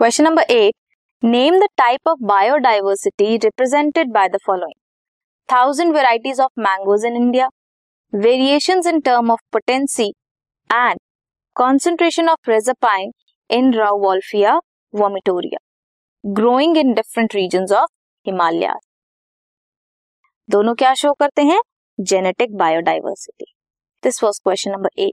Question number 8. Name the type of biodiversity represented by the following. 1000 varieties of mangoes in India. Variations in term of potency and concentration of rhizopine in Rauwolfia vomitoria. Growing in different regions of Himalayas. दोनों क्या show करते हैं genetic biodiversity this was question number eight